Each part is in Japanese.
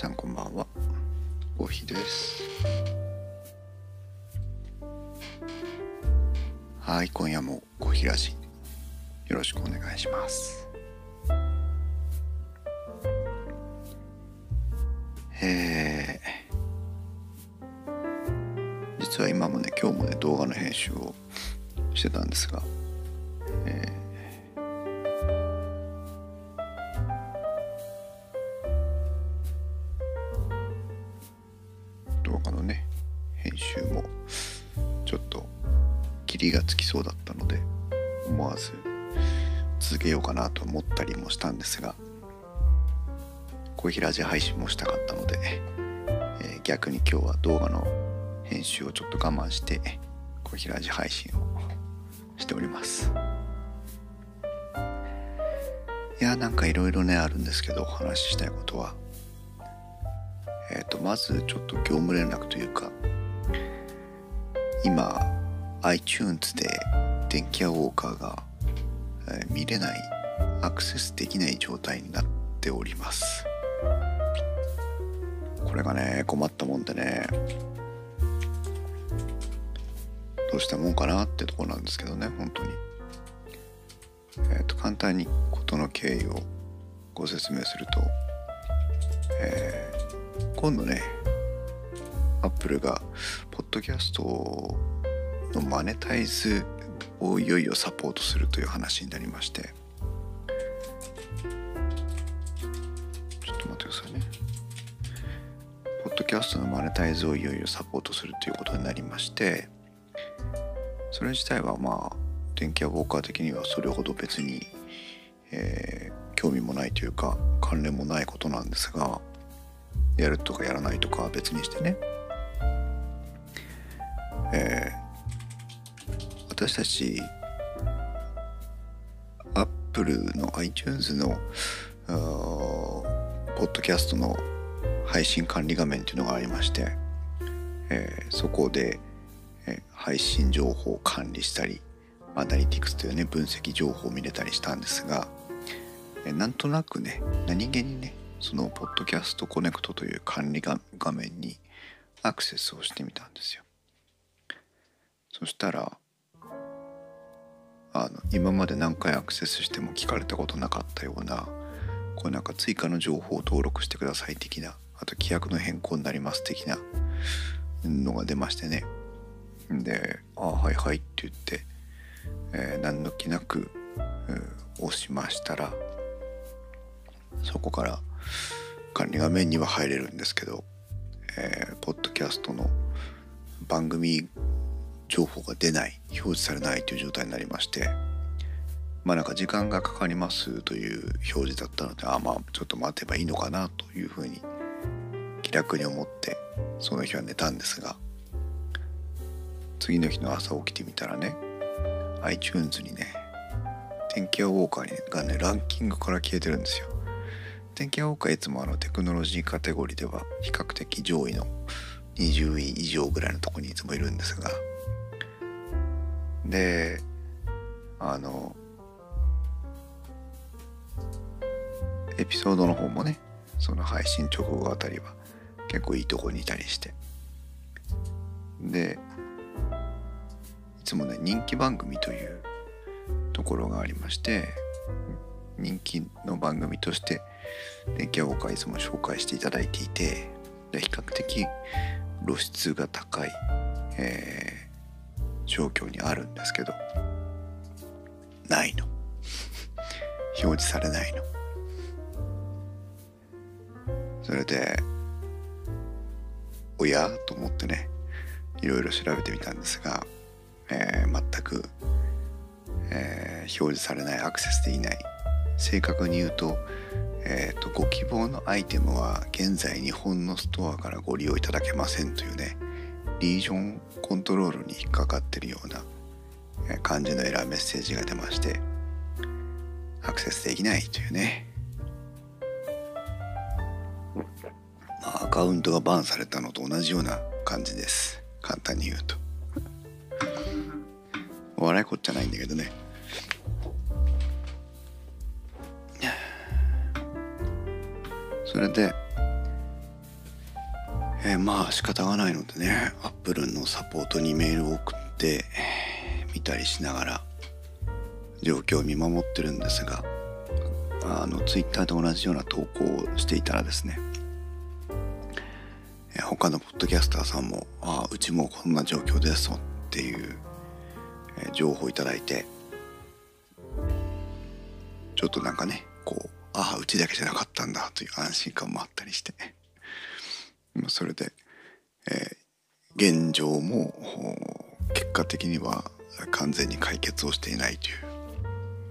さんこんばんは。コーヒーです。はい今夜もコーヒーラジよろしくお願いします。えー、実は今もね今日もね動画の編集をしてたんですが、ったりもしたんですがコーヒーラジ配信もしたかったので、えー逆に今日は動画の編集をちょっと我慢してコーヒーラジ配信をしております。いやなんかいろいろねあるんですけどお話ししたいことは。えー、とまずちょっと業務連絡というか今 iTunes で電気屋ウォーカーが、えー見れないアクセスできない状態になっております。これがね困ったもんでね。どうしたもんかなってとこなんですけどね本当に。えっ、と簡単に事の経緯をご説明するとえー今度ねアップルがポッドキャストのマネタイズをいよいよサポートするという話になりまして。ドキャストのマネタイズをいよいよサポートするということになりましてそれ自体はまあ電気屋ウォーカー的にはそれほど別に、えー興味もないというか関連もないことなんですがやるとかやらないとかは別にしてね、えー私たちアップルの iTunes のポッドキャストの配信管理画面っていうのがありまして、えーそこで、えー配信情報を管理したりアナリティクスというね分析情報を見れたりしたんですが、えーなんとなくね何気にねそのポッドキャストコネクトという管理画画面にアクセスをしてみたんですよ。そしたらあの今まで何回アクセスしても聞かれたことなかったようなこうなんか追加の情報を登録してください的なあと規約の変更になります的なのが出ましてね。で「ああはいはい」って言って、えー何の気なく、うん押しましたらそこから管理画面には入れるんですけど、えーポッドキャストの番組情報が出ない表示されないという状態になりましてまあなんか時間がかかりますという表示だったのであまあちょっと待てばいいのかなというふうに気楽に思ってその日は寝たんですが次の日の朝起きてみたらね iTunes にね天気屋ウォーカーがねランキングから消えてるんですよ。天気屋ウォーカーいつもあのテクノロジーカテゴリーでは比較的上位の20位以上ぐらいのとこにいつもいるんですがであのエピソードの方もねその配信直後あたりは結構いいとこにいたりして。でいつもね人気番組というところがありまして人気の番組として電気屋ウォーカーいつも紹介していただいていてで比較的露出が高い、えー状況にあるんですけどないの。表示されないの。それでおや？と思ってねいろいろ調べてみたんですが、えー全く、えー表示されないアクセスできない正確に言うと,、えーとご希望のアイテムは現在日本のストアからご利用いただけませんというねリージョンコントロールに引っかかってるようなえ感じのエラーメッセージが出ましてアクセスできないというねまあアカウントがバンされたのと同じような感じです。簡単に言うと。笑いこっちゃないんだけどね。それでえ、まあ仕方がないのでねアップルのサポートにメールを送って見たりしながら状況を見守ってるんですがあのツイッターで同じような投稿をしていたらですね他のポッドキャスターさんも「ああうちもこんな状況です」っていう情報をいただいてちょっとなんかねこうああうちだけじゃなかったんだという安心感もあったりしてそれで、えー、現状も結果的には完全に解決をしていないという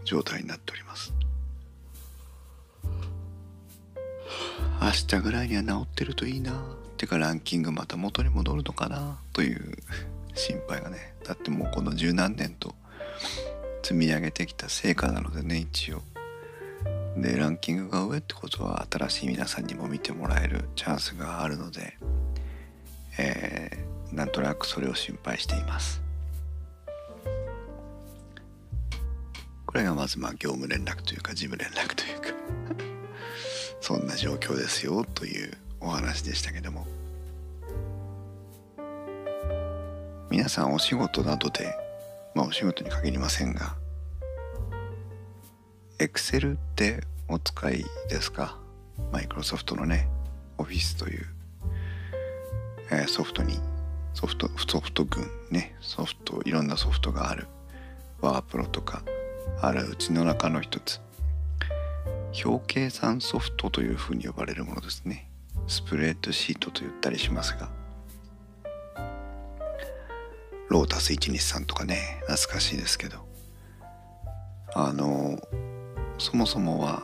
状態になっております。明日ぐらいには治ってるといいな。ってかランキングまた元に戻るのかなという 心配がね。だってもうこの十何年と積み上げてきた成果なのでね一応。でランキングが上ってことは新しい皆さんにも見てもらえるチャンスがあるので、えー、なんとなくそれを心配しています。これがまずまあ業務連絡というか事務連絡というか。そんな状況ですよというお話でしたけども皆さんお仕事などでまあお仕事に限りませんが Excel ってお使いですか？マイクロソフトのね、オフィスという、えー、ソフトに、ソフト、ソフト群ね、ソフト、いろんなソフトがある。ワープロとか、あるうちの中の一つ。表計算ソフトというふうに呼ばれるものですね。スプレッドシートと言ったりしますが。ロータス123とかね、懐かしいですけど。あの、そもそもは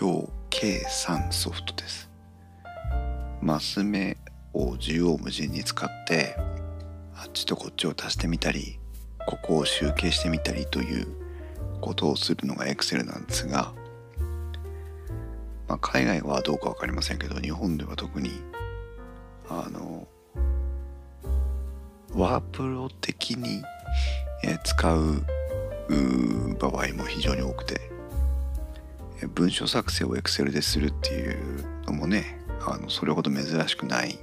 表計算ソフトです。マス目を縦横無尽に使ってあっちとこっちを足してみたりここを集計してみたりということをするのが Excel なんですが、まあ、海外はどうか分かりませんけど日本では特にあのワープロ的に使う場合も非常に多くて文書作成を Excel でするっていうのもねあのそれほど珍しくない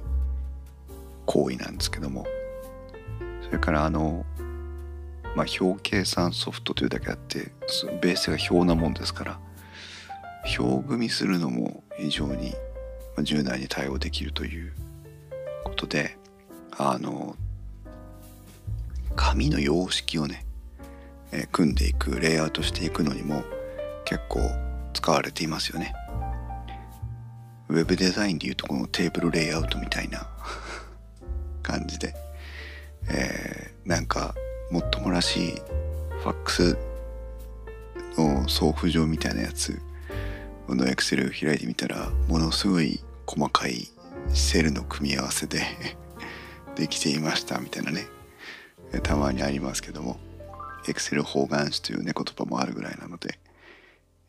行為なんですけどもそれからあのまあ表計算ソフトというだけあってベースが表なもんですから表組みするのも非常に柔軟に対応できるということであの紙の様式をねえ組んでいくレイアウトしていくのにも結構使われていますよね。ウェブデザインでいうとこのテーブルレイアウトみたいな 感じで、えー、なんかもっともらしいファックスの送付状みたいなやつこのエクセルを開いてみたらものすごい細かいセルの組み合わせで できていましたみたいなね。たまにありますけども。エクセル方眼紙というね言葉もあるぐらいなので、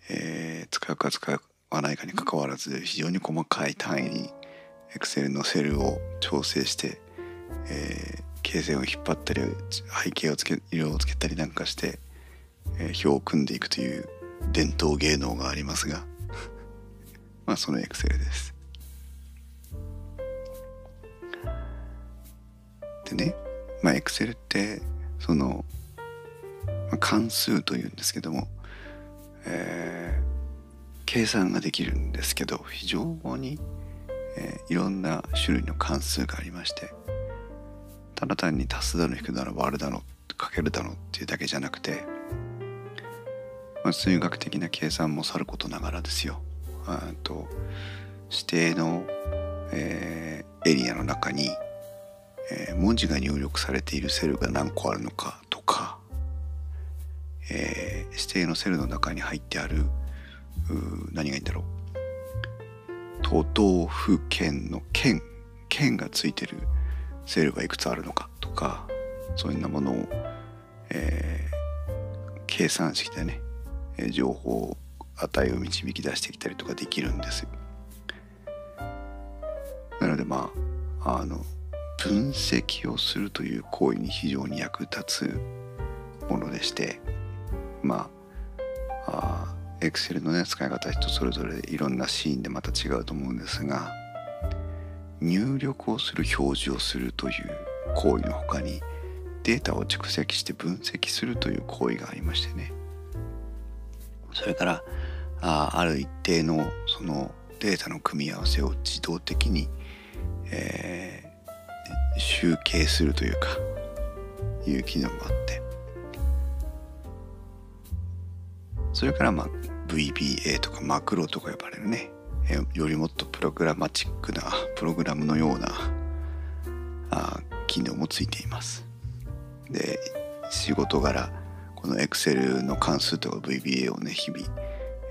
えー、使うか使わないかにかかわらず非常に細かい単位にエクセルのセルを調整して、えー、形線を引っ張ったり背景をつけ色をつけたりなんかして、えー、表を組んでいくという伝統芸能がありますがまあそのエクセルです。でねまあエクセルってそのまあ関数というんですけども、えー、計算ができるんですけど非常に、えー、いろんな種類の関数がありましてただ単に足すだの引くだの割るだのかけるだのっていうだけじゃなくて、まあ、数学的な計算もさることながらですよと指定の、えー、エリアの中に、えー、文字が入力されているセルが何個あるのかとかえー、指定のセルの中に入ってある何がいいんだろう。都道府県の県県がついてるセルがいくつあるのかとかそういうなものを、えー、計算式でね情報を値を導き出してきたりとかできるんです。なのでまああの分析をするという行為に非常に役立つものでしてまあエクセルのね使い方人それぞれいろんなシーンでまた違うと思うんですが入力をする表示をするという行為の他にデータを蓄積して分析するという行為がありましてねそれからあある一定のそのデータの組み合わせを自動的に、えー、集計するというかいう機能があって。それからまあ VBA とかマクロとか呼ばれるね。よりもっとプログラマチックなプログラムのようなあ機能もついています。で仕事柄この Excel の関数とか VBA をね日々、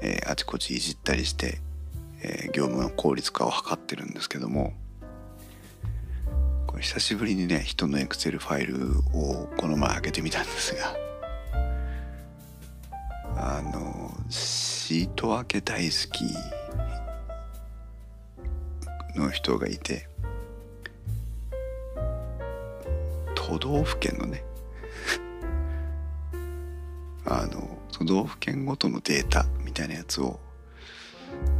えー、あちこちいじったりして、えー、業務の効率化を図ってるんですけどもこれ久しぶりにね人の Excel ファイルをこの前開けてみたんですがあのシート分け大好きの人がいて都道府県のねあの都道府県ごとのデータみたいなやつを、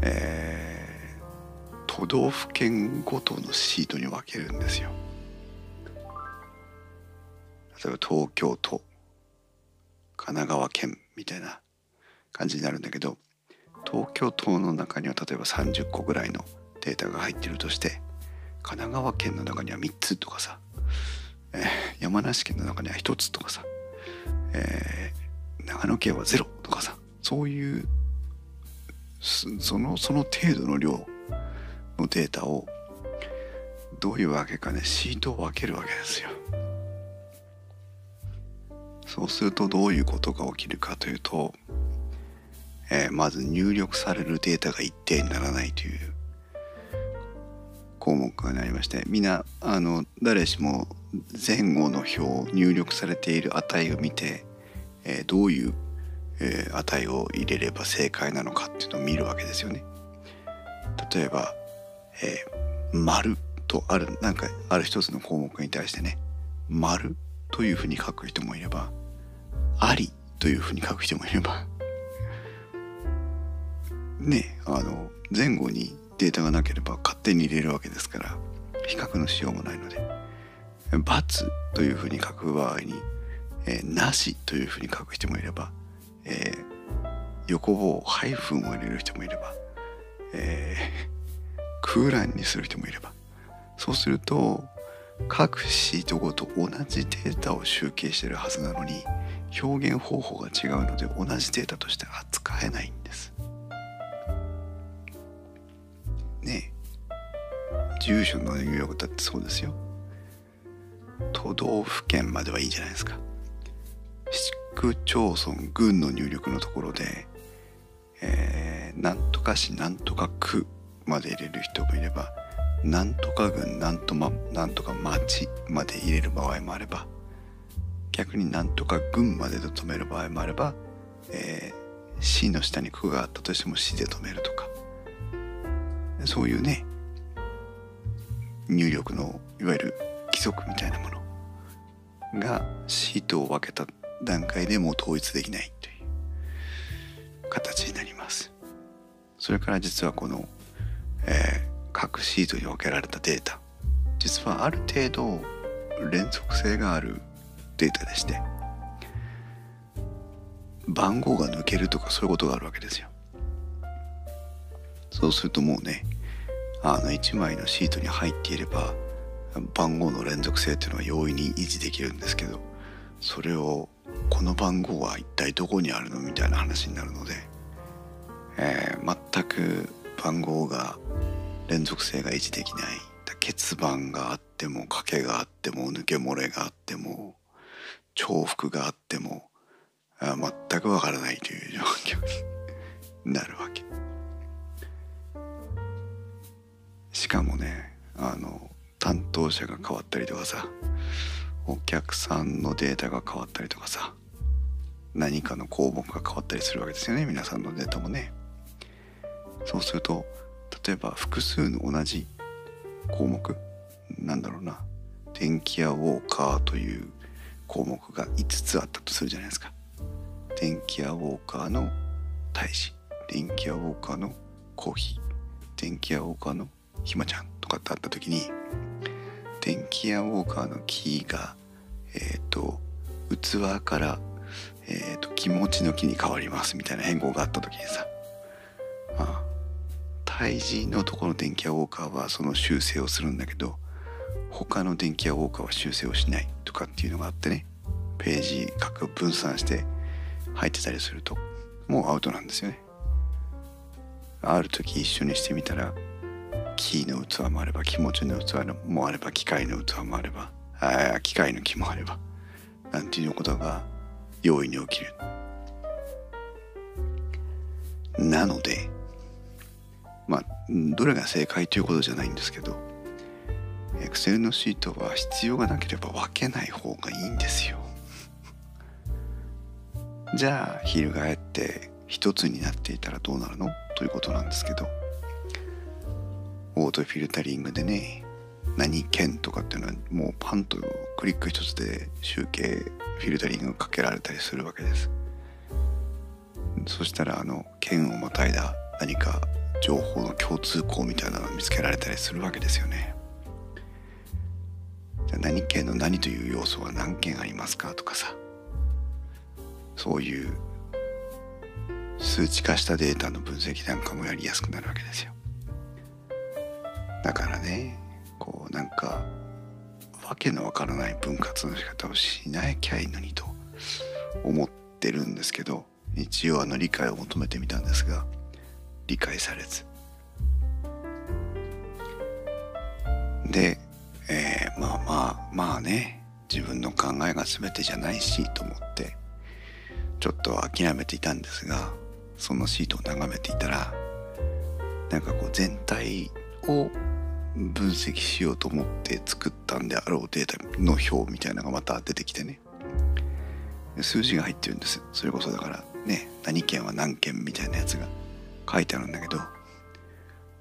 えー、都道府県ごとのシートに分けるんですよ。例えば東京都神奈川県みたいな感じになるんだけど東京都の中には例えば30個ぐらいのデータが入ってるとして神奈川県の中には3つとかさ、えー、山梨県の中には1つとかさ、えー、長野県は0とかさそういうそのその程度の量のデータをどういうわけかねシートを分けるわけですよ。そうするとどういうことが起きるかというと、えー、まず入力されるデータが一定にならないという項目がありましてみんなあの誰しも前後の表入力されている値を見て、えー、どういう、えー、値を入れれば正解なのかっていうのを見るわけですよね。例えば、えー、丸とあるなんかある一つの項目に対してね丸というふうに書く人もいればありというふうに書く人もいれば ねあの前後にデータがなければ勝手に入れるわけですから比較のしようもないので「×」というふうに書く場合に「えー、なし」というふうに書く人もいれば、えー、横棒ハイフンを入れる人もいれば、えー、空欄にする人もいればそうすると各シートごと同じデータを集計してるはずなのに表現方法が違うので同じデータとして扱えないんです。ね住所の入力だってそうですよ。都道府県まではいいじゃないですか。市区町村郡の入力のところで、えー、なんとか市なんとか区まで入れる人もいればなんとか郡なんと,、ま、なんとか町まで入れる場合もあれば逆になんとか郡までで止める場合もあれば、えー、市の下に区があったとしても市で止めるとかそういうね入力のいわゆる規則みたいなものがシートを分けた段階でもう統一できないという形になります。それから実はこの、えー、各シートに分けられたデータ。実はある程度連続性があるデータでして番号が抜けるとかそういうことがあるわけですよ。そうするともうねあの1枚のシートに入っていれば番号の連続性っていうのは容易に維持できるんですけどそれをこの番号は一体どこにあるのみたいな話になるので、えー、全く番号が連続性が維持できない欠番があっても賭けがあっても抜け漏れがあっても重複があっても全くわからないという状況になるわけ。しかもねあの担当者が変わったりとかさお客さんのデータが変わったりとかさ何かの項目が変わったりするわけですよね皆さんのデータもね。そうすると例えば複数の同じ項目なんだろうな電気屋ウォーカーという項目が5つあったとするじゃないですか。電気屋ウォーカーの大使電気屋ウォーカーのコーヒー電気屋ウォーカーのひまちゃんとかってあった時に電気屋ウォーカーのキーがえっ、ー、と器から、えーと、気持ちの木に変わりますみたいな変更があった時にさああ胎児のところの電気屋ウォーカーはその修正をするんだけど他の電気屋ウォーカーは修正をしないとかっていうのがあってねページ各分散して入ってたりするともうアウトなんですよね。ある時一緒にしてみたらキーの器もあれば気持ちの器もあれば機械の器もあればあ機械の木もあればなんていうことが容易に起きる。なのでまあどれが正解ということじゃないんですけど Excel のシートは必要がなければ分けない方がいいんですよ。じゃあ翻って一つになっていたらどうなるの？ということなんですけど。オートフィルタリングでね何県とかっていうのはもうパンとクリック一つで集計フィルタリングかけられたりするわけです。そしたらあの県をまたいだ何か情報の共通項みたいなのを見つけられたりするわけですよね。じゃあ何県の何という要素は何件ありますかとかさ。そういう数値化したデータの分析なんかもやりやすくなるわけですよ。だからねこうなんかわけのわからない分割の仕方をしなきゃいいのにと思ってるんですけど一応あの理解を求めてみたんですが理解されず。で、えー、まあまあまあね自分の考えが全てじゃないしと思ってちょっと諦めていたんですがそのシートを眺めていたらなんかこう全体を分析しようと思って作ったんであろうデータの表みたいなのがまた出てきてね。数字が入ってるんです。それこそだからね何件は何件みたいなやつが書いてあるんだけど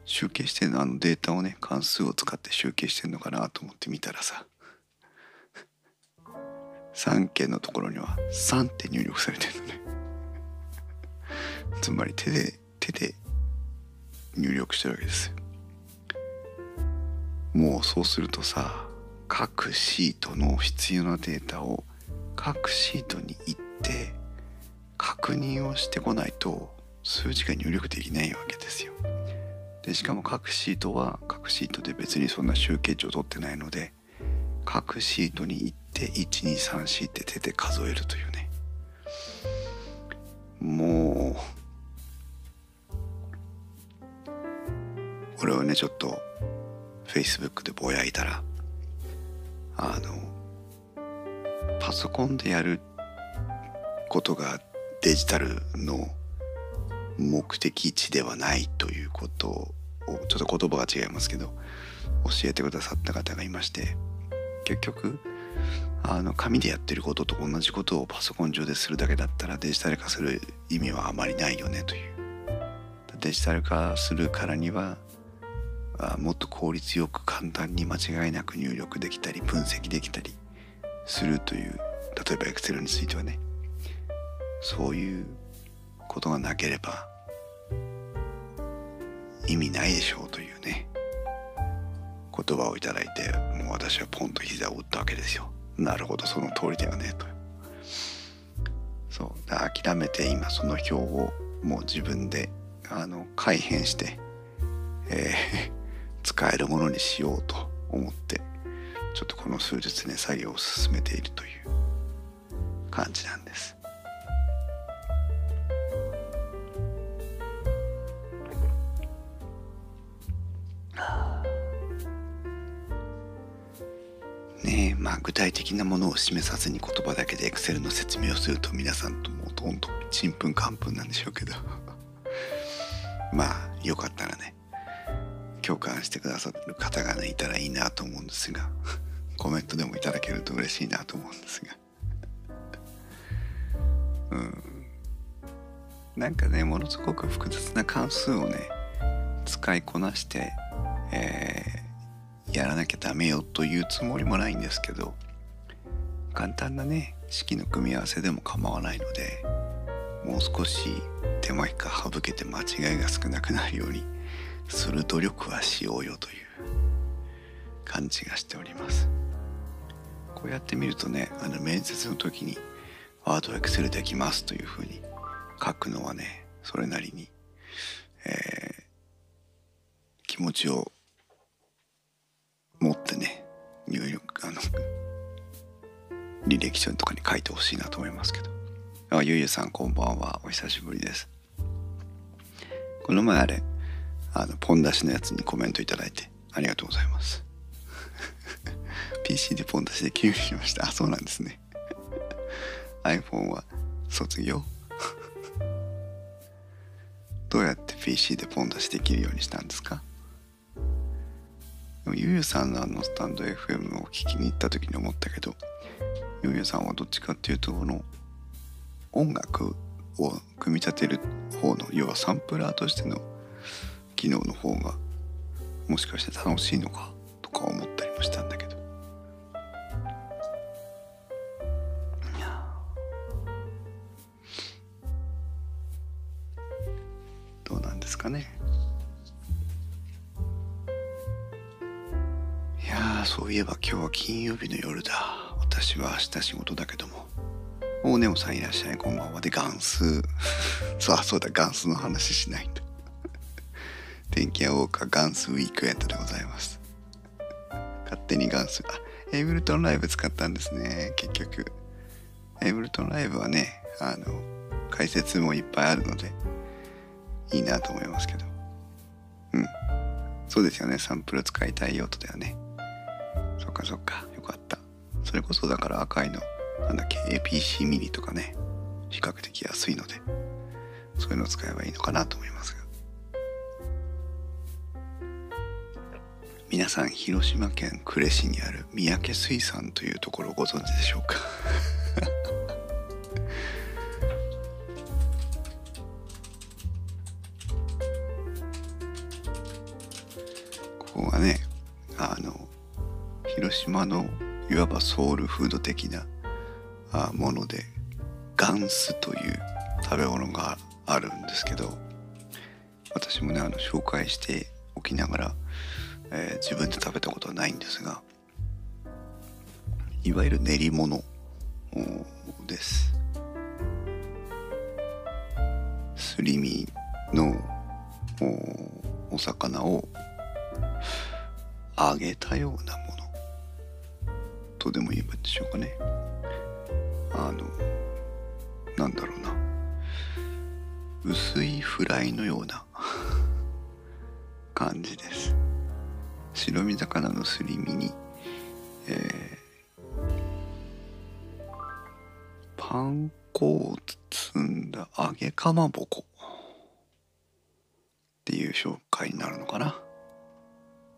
集計してんのあのデータをね関数を使って集計してんのかなと思って見たらさ3件のところには3って入力されてるのね。つまり手で手で入力してるわけですよ。もうそうするとさ各シートの必要なデータを各シートに行って確認をしてこないと数字が入力できないわけですよ。でしかも各シートは各シートで別にそんな集計値を取ってないので各シートに行って1234って手で数えるというねもうこれをねちょっと Facebook でぼやいたらあのパソコンでやることがデジタルの目的地ではないということをちょっと言葉が違いますけど教えてくださった方がいまして結局あの紙でやってることと同じことをパソコン上でするだけだったらデジタル化する意味はあまりないよねという。デジタル化するからにはもっと効率よく簡単に間違いなく入力できたり分析できたりするという例えば Excel についてはね。そういうことがなければ意味ないでしょうというね言葉をいただいてもう私はポンと膝を打ったわけですよ。なるほどその通りだよねと。そう諦めて今その表をもう自分であの改変して、えー、使えるものにしようと思ってちょっとこの数日ね作業を進めているという感じなんです。ねえまあ具体的なものを示さずに言葉だけで Excel の説明をすると皆さんともうほんとちんぷんかんぷんなんでしょうけど まあよかったらね共感してくださる方がねいたらいいなと思うんですが コメントでもいただけると嬉しいなと思うんですが。うん。なんかねものすごく複雑な関数をね使いこなして、えー、やらなきゃダメよというつもりもないんですけど簡単なね式の組み合わせでも構わないのでもう少し手間暇省けて間違いが少なくなるようにする努力はしようよという感じがしております。こうやって見るとねあの面接の時にワードエクセルできますというふうに書くのはねそれなりに、えー、気持ちを持ってね入力あの履歴書とかに書いてほしいなと思いますけど。あゆうゆさんこんばんは。お久しぶりです。この前あれあのポン出しのやつにコメントいただいてありがとうございます。PC でポン出しで記入しました。あそうなんですね。iPhone は卒業？どうやって PC でポン出しできるようにしたんですか？でもゆうゆさんのあのスタンド FM を聞きに行った時に思ったけどゆうゆさんはどっちかっていうとこの音楽を組み立てる方の要はサンプラーとしての機能の方がもしかして楽しいのかとか思ったりもしたんだけど。どうなんですかね。いやそういえば今日は金曜日の夜だ。私は明日仕事だけども。大根さんいらっしゃい。こんばんは。でガンス そうそうだ。ガンスの話しない天気予報かガンスウィークエンドでございます。勝手にガンスあエイブルトンライブ使ったんですね。結局。エイブルトンライブはねあの解説もいっぱいあるのでいいなと思いますけど。うん。そうですよね。サンプル使いたい用途だよね。そっかそっか。よかった。それこそだから赤いのなんだっけ APC ミニとかね。比較的安いのでそういうのを使えばいいのかなと思いますが皆さん広島県呉市にある三宅水産というところをご存知でしょうか？ここはねあの広島のいわばソウルフード的なものでガンスという食べ物があるんですけど私もねあの紹介しておきながら、えー、自分で食べたことはないんですがいわゆる練り物です。すり身のお魚を揚げたようなもの。とでも言えばでしょうかね。あのなんだろうな。薄いフライのような 感じです。白身魚のすり身に、えー、パン粉を包んだ揚げかまぼこっていう紹介になるのかな。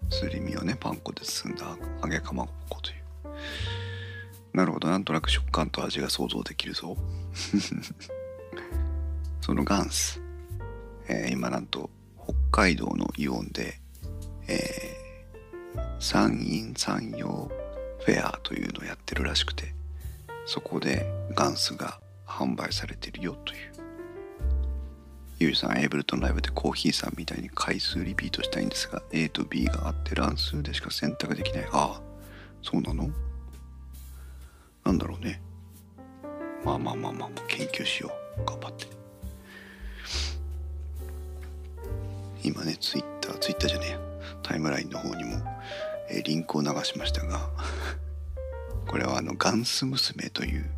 すり身をねパン粉で包んだ揚げかまぼこという。なるほど。なんとなく食感と味が想像できるぞ。そのガンス、えー、今なんと北海道のイオンで、えー、山陰山陽フェアというのをやってるらしくてそこでガンスが販売されてるよという。ゆうさんエイブルトンライブでコーヒーさんみたいに回数リピートしたいんですが A と B があって乱数でしか選択できない。ああそうなの？なんだろうね。まあまあまあまあ研究しよう。頑張って。今ねツイッターツイッターじゃねえタイムラインの方にも、えー、リンクを流しましたが これはあのガンス娘という、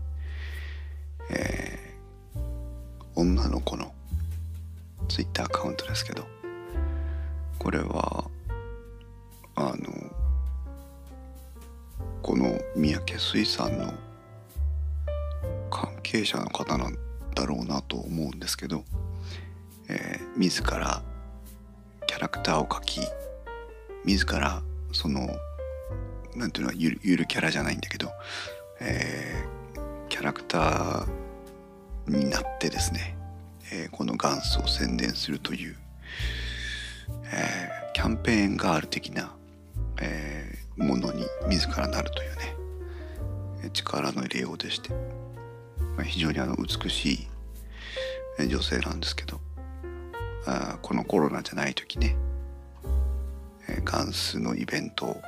えー、女の子のツイッターアカウントですけどこれはあのこの三宅水産の関係者の方なんだろうなと思うんですけど、えー、自らキャラクターを描き自らそのなんていうのゆるゆるキャラじゃないんだけど、えー、キャラクターになってですね、えー、この元祖を宣伝するという、えー、キャンペーンガール的な、えものに自らなるというね力の入れようでして、まあ、非常にあの美しい女性なんですけどあこのコロナじゃない時ねえガンスのイベント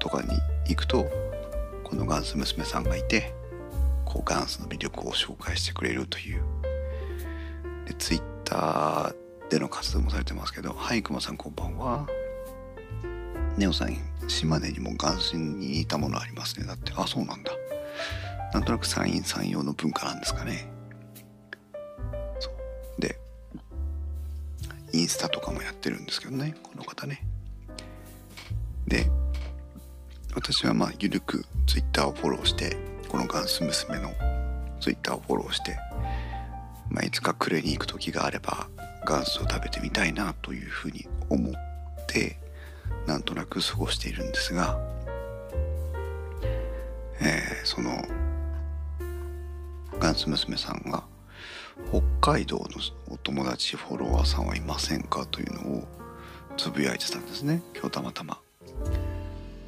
とかに行くとこのガンス娘さんがいてこうガンスの魅力を紹介してくれるという。でツイッターでの活動もされてますけどはいくまさんこんばんは。ネオさん島根にもガンスに似たものありますねだって。あそうなんだ。なんとなく山陰山陽の文化なんですかね。そう。でインスタとかもやってるんですけどねこの方ね。で私はまあゆるくツイッターをフォローしてこのガンス娘のツイッターをフォローして、まあ、いつか暮れに行く時があればガンスを食べてみたいなというふうに思ってなんとなく過ごしているんですが、えーそのガンス娘さんが北海道のお友達フォロワーさんはいませんかというのをつぶやいてたんですね今日たまたま。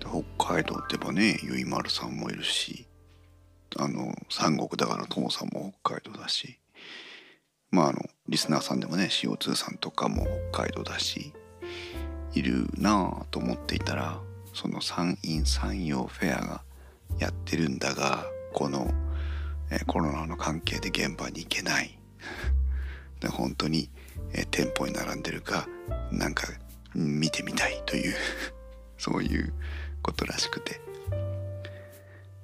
北海道ってばねゆいまるさんもいるしあの三国だからともさんも北海道だしまああのリスナーさんでもね CO2 さんとかも北海道だしいるなぁと思っていたらその山陰山陽フェアがやってるんだがこの、えーコロナの関係で現場に行けない。で本当に、えー店舗に並んでるかなんか見てみたいという。そういうことらしくて。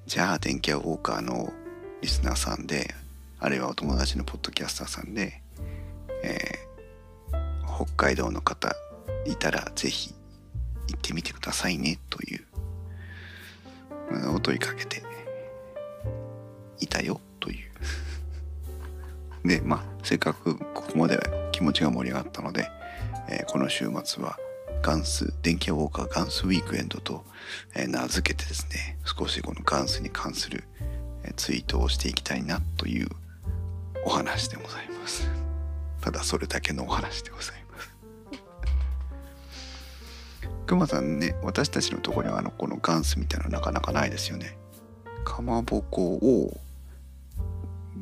じゃあ電気屋ウォーカーのリスナーさんであるいはお友達のポッドキャスターさんで、えー北海道の方いたらぜひ行ってみてくださいねというお問いかけていたよという。でまあせっかくここまで気持ちが盛り上がったので、えーこの週末はガンス電気屋ウォーカーガンスウィークエンドと、え名付けてですね少しこのガンスに関する、えツイートをしていきたいなというお話でございます。ただそれだけのお話でございます。くまさんね私たちのところにはあのこのガンスみたいなのなかなかないですよね。かまぼこを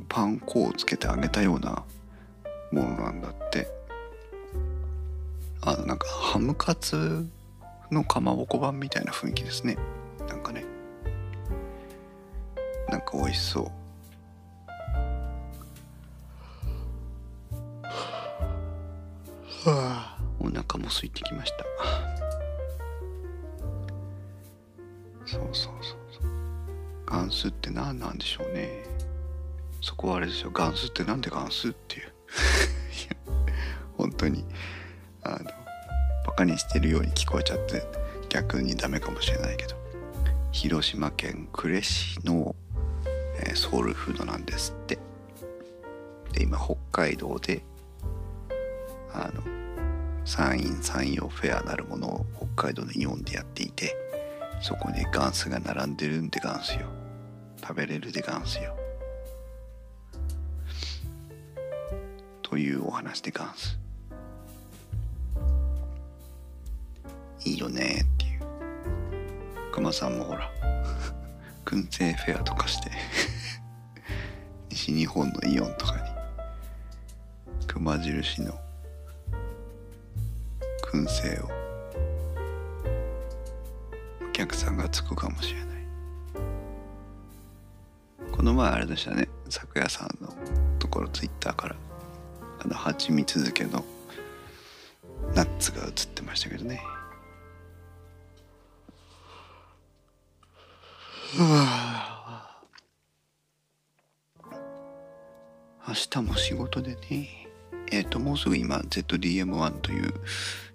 パン粉をつけて揚げたようなものなんだって。あのなんかハムカツのかまぼこ版みたいな雰囲気ですね。なんかね。なんか美味しそう。はあ。お腹も空いてきました。そうそうそうそう。ガンスって何なんでしょうね。そこはあれですよ。ガンスってなんでガンスっていう。本当にあのバカにしてるように聞こえちゃって逆にダメかもしれないけど広島県呉市の、えーソウルフードなんですって。で今北海道であの山陰山陽フェアなるものを北海道のイオンでやっていてそこにガンスが並んでるんでガンスよ。食べれるでガンスよ。というお話でガンス。いいよねっていう。熊さんもほら 燻製フェアとかして 西日本のイオンとかに熊印の燻製をお客さんがつくかもしれない。この前あれでしたね昨夜さんのところツイッターからあの蜂蜜漬けのナッツが映ってましたけどね。明日も仕事でね。えっ、ともうすぐ今 ZDM1 という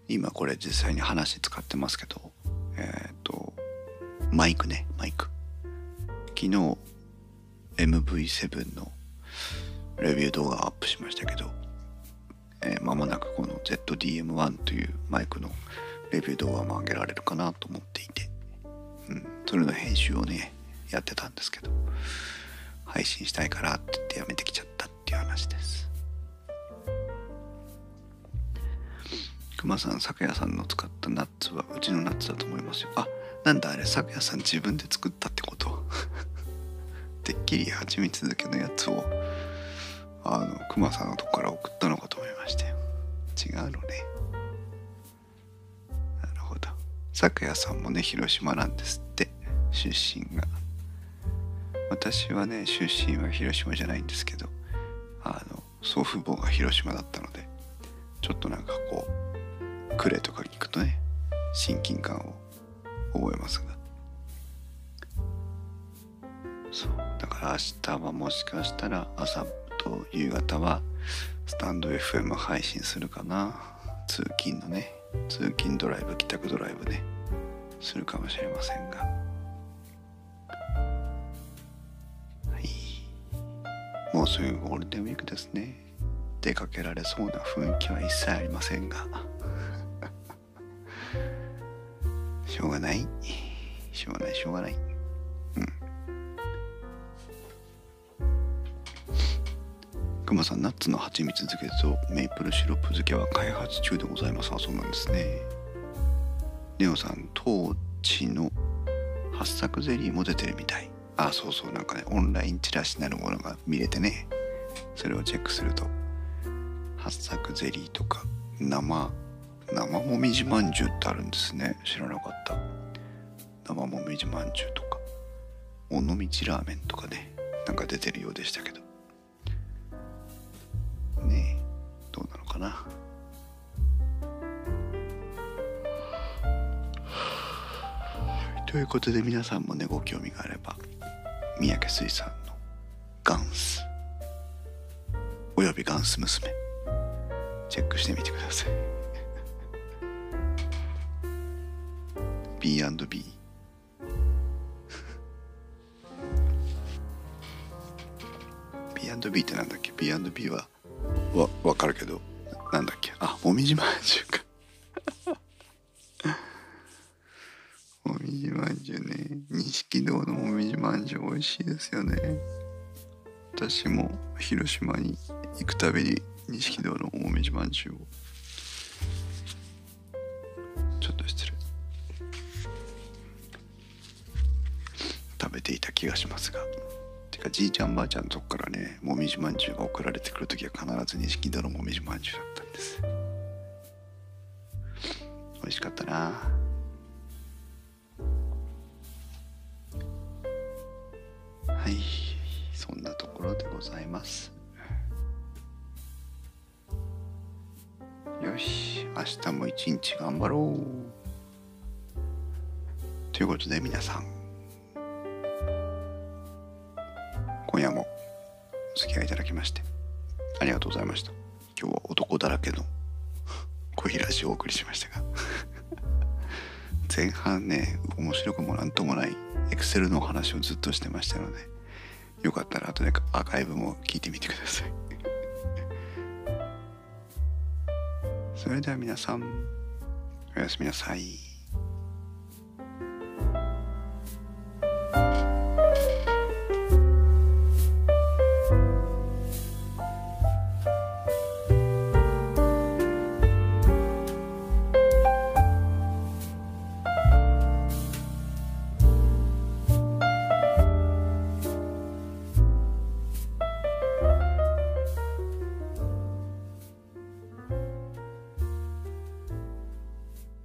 今これ実際に話使ってますけどえっ、とマイクねマイク。昨日 MV7 のレビュー動画アップしましたけどえー間もなくこの ZDM1 というマイクのレビュー動画も上げられるかなと思っていて、うん、それの編集をねやってたんですけど配信したいからって言ってやめてきちゃった。っていう話です。熊さん酒屋さんの使ったナッツはうちのナッツだと思いますよ。あなんだあれ酒屋さん自分で作ったってこと？てっきり蜂蜜漬けのやつを。あの熊さんのとこから送ったのかと思いましたよ違うのね。なるほど。昨夜さんもね広島なんですって。出身が。私はね出身は広島じゃないんですけど。あの祖父母が広島だったのでちょっとなんかこう呉とかに行くとね親近感を覚えますが。そう。だから明日はもしかしたら朝と夕方はスタンド FM 配信するかな。通勤のね通勤ドライブ帰宅ドライブねするかもしれませんが。すぐゴールデンウィークですね。出かけられそうな雰囲気は一切ありませんが。しょうがない。しょうがないしょうがない。うん。くまさんナッツの蜂蜜漬けとメイプルシロップ漬けは開発中でございますあそうなんですね。ネオさん当地の八作ゼリーも出てるみたい。あそうそうなんかねオンラインチラシなるものが見れてね。それをチェックすると。八作ゼリーとか生生もみじまんじゅうってあるんですね。知らなかった。生もみじまんじゅうとか。尾道ラーメンとかねなんか出てるようでしたけど。ねえどうなのかな。ということで皆さんもねご興味があれば三宅水産のガンス。およびガンス娘。チェックしてみてください。B&B B&B ってなんだっけ？B&B はわ分かるけどなんだっけ？あもみじまんじゅうかもみじゅうね。錦戸のもみじまんじゅう美味しいですよね。私も広島に行くたびに錦戸のもみじまんじゅうを。ちょっと失礼。食べていた気がしますが。てかじいちゃんばあちゃんのとこからねもみじまんじゅうが送られてくる時は必ず錦戸のもみじまんじゅうだったんです。美味しかったな。はい。そんなところでございます。よし。明日も一日頑張ろう。ということで皆さん。今夜もお付き合いいただきましてありがとうございました。今日は男だらけの小平市をお送りしましたが。前半ね面白くもなんともないエクセルのお話をずっとしてましたのでよかったら後でアーカイブも聞いてみてください。それでは皆さんおやすみなさい。